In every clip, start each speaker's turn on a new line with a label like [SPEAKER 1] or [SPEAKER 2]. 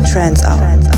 [SPEAKER 1] Uplifting trance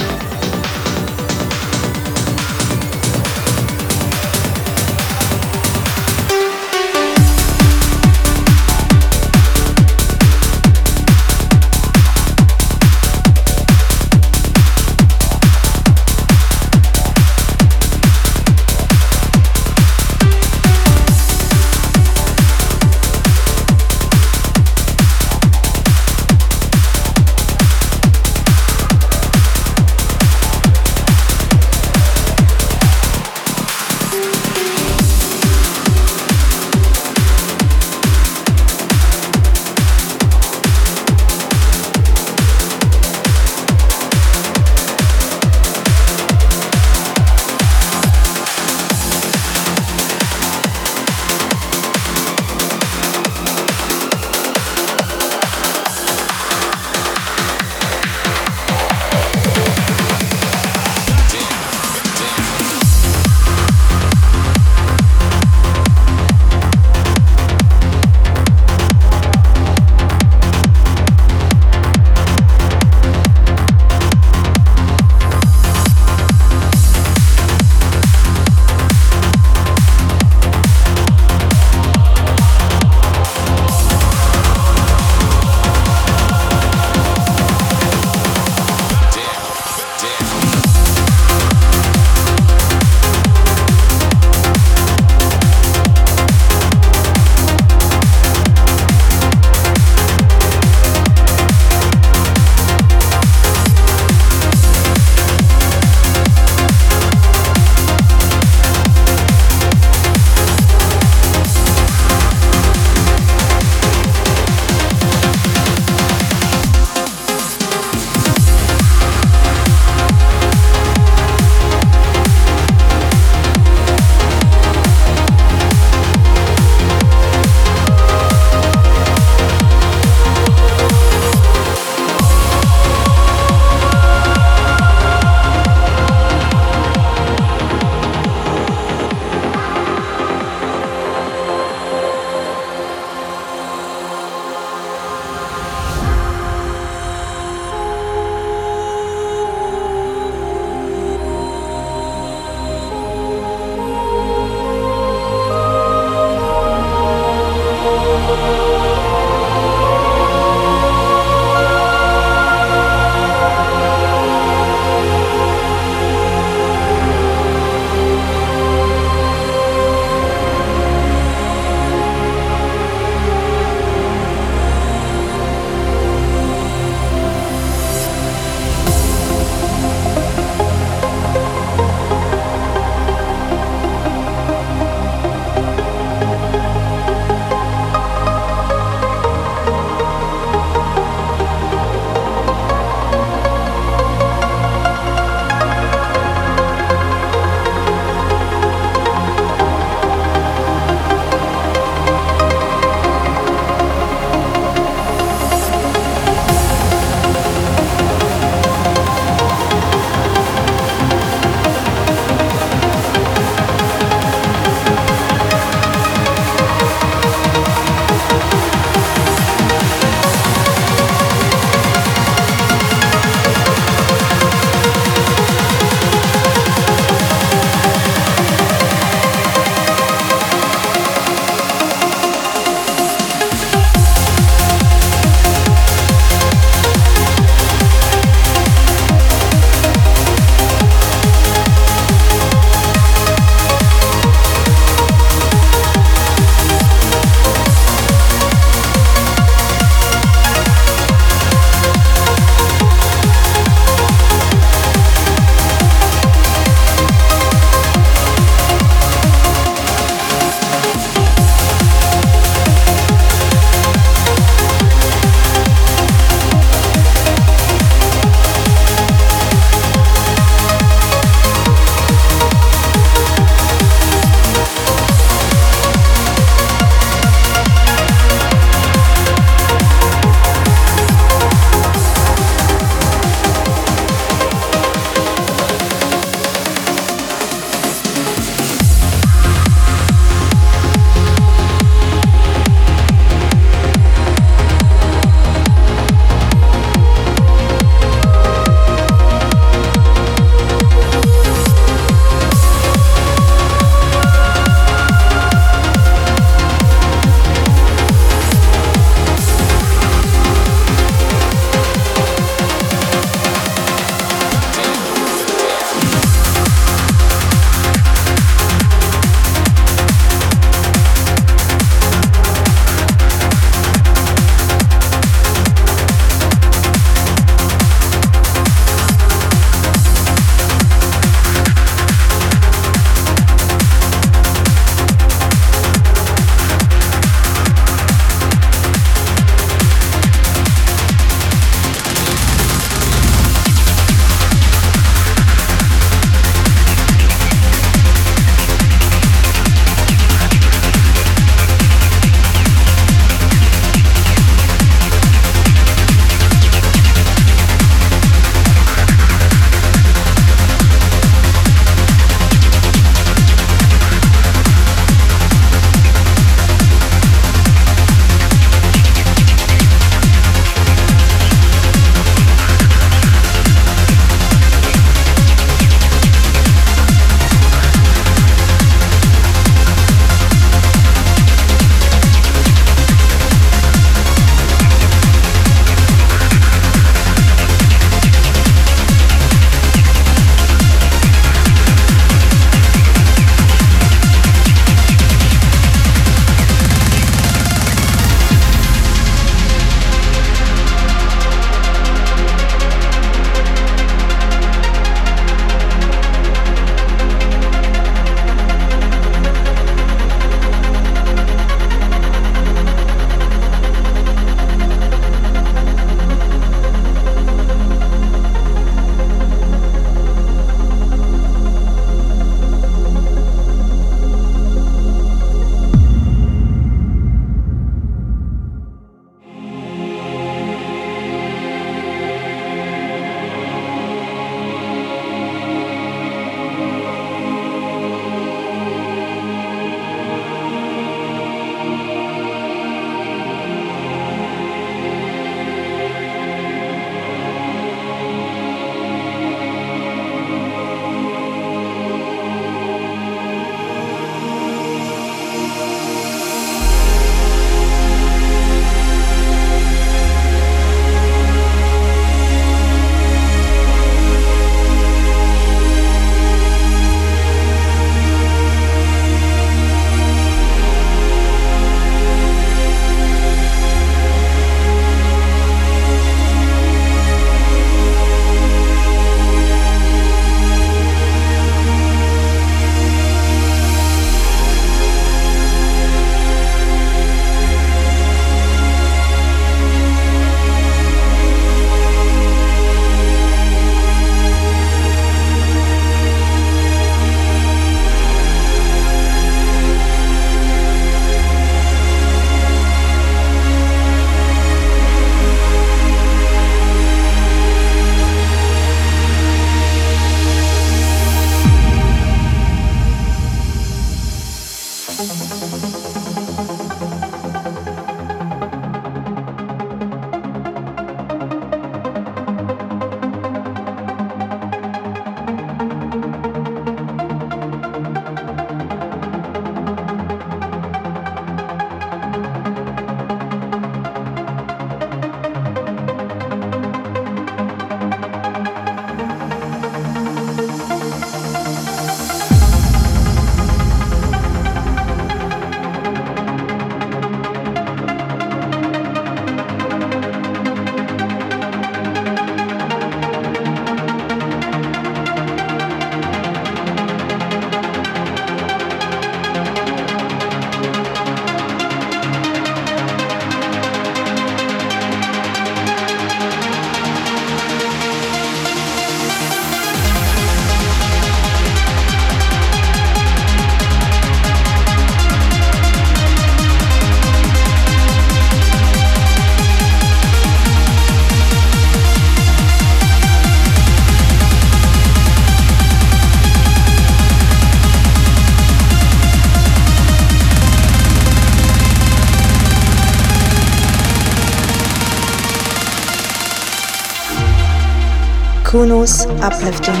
[SPEAKER 1] Uplifting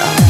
[SPEAKER 1] Hour.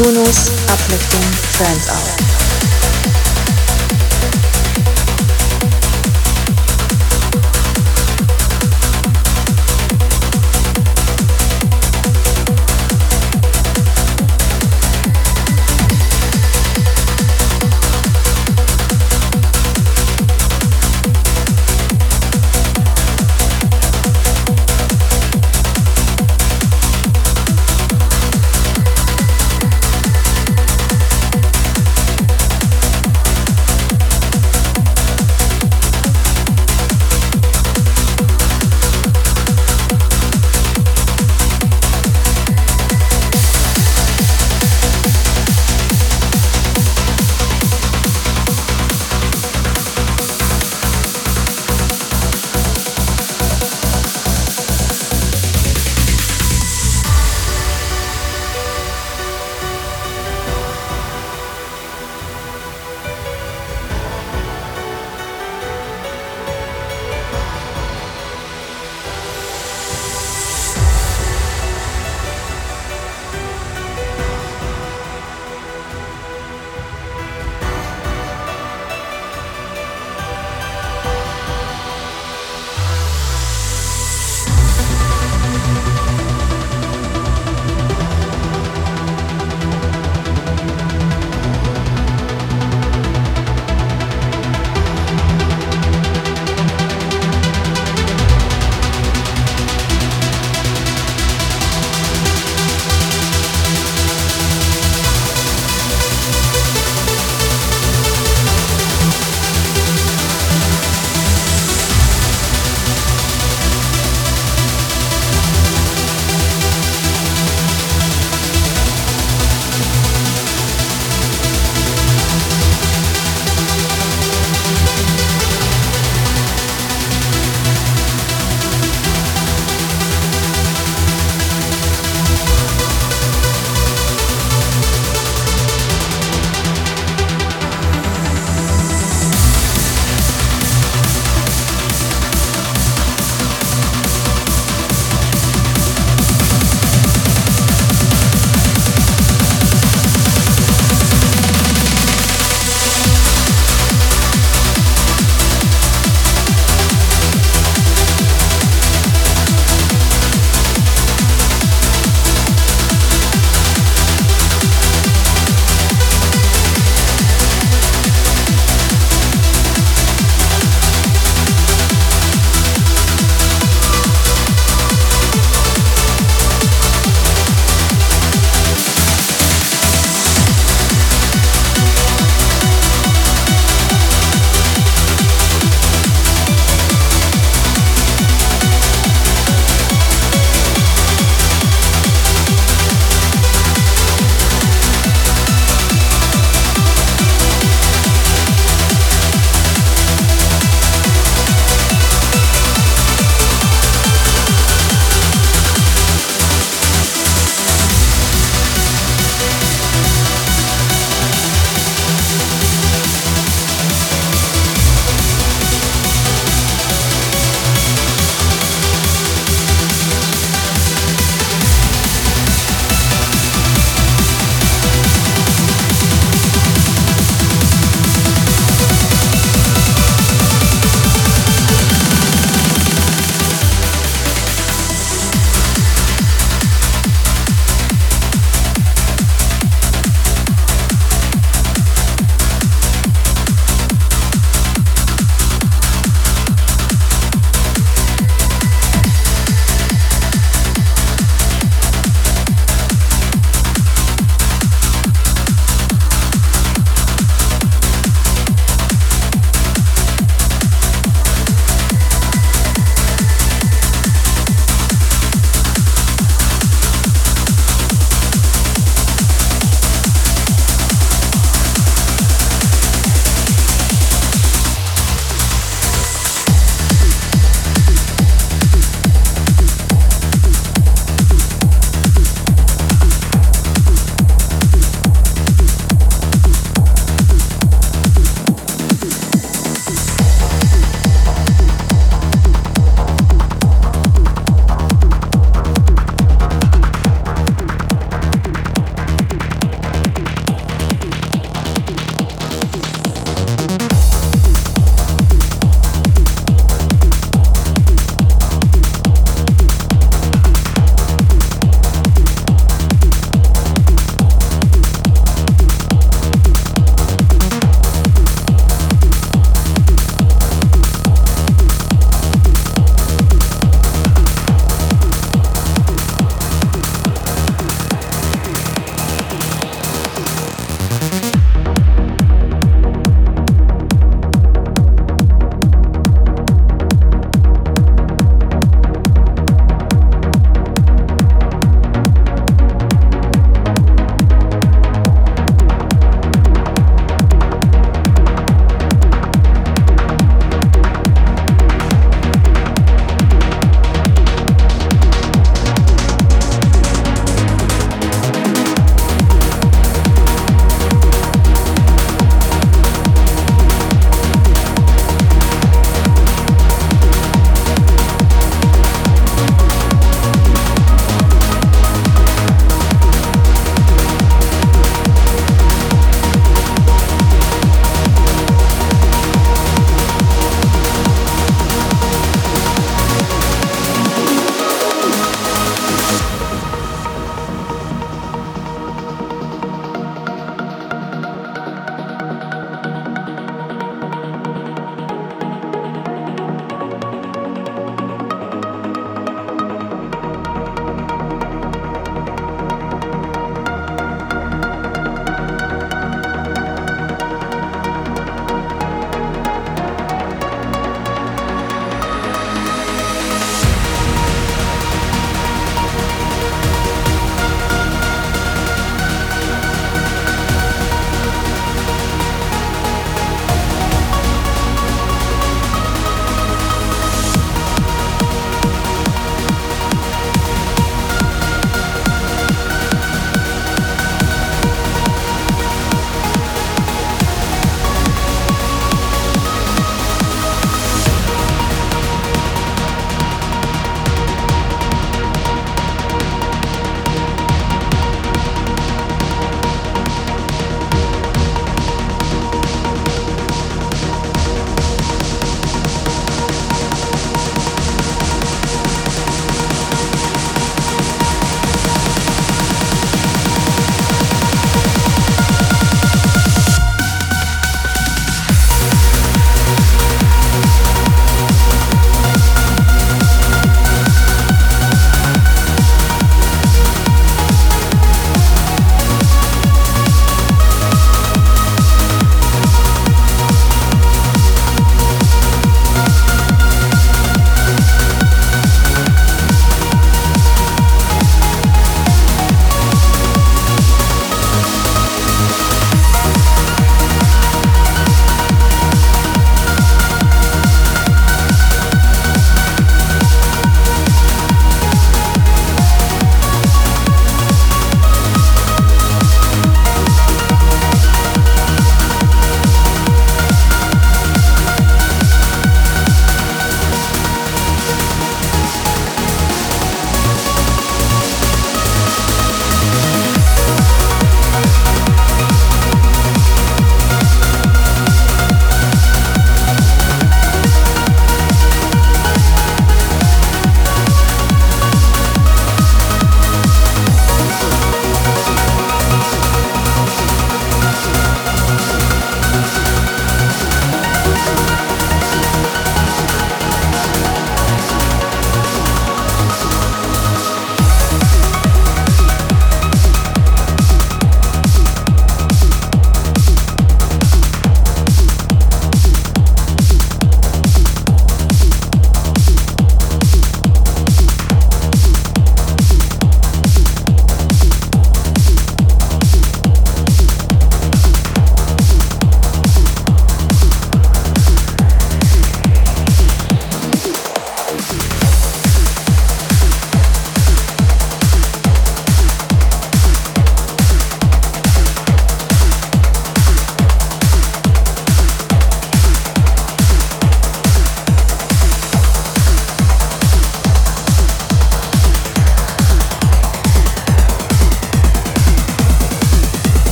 [SPEAKER 1] Kuno's uplifting trance hour.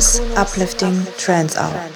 [SPEAKER 1] Uplifting trance hour.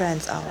[SPEAKER 1] Trance Hour.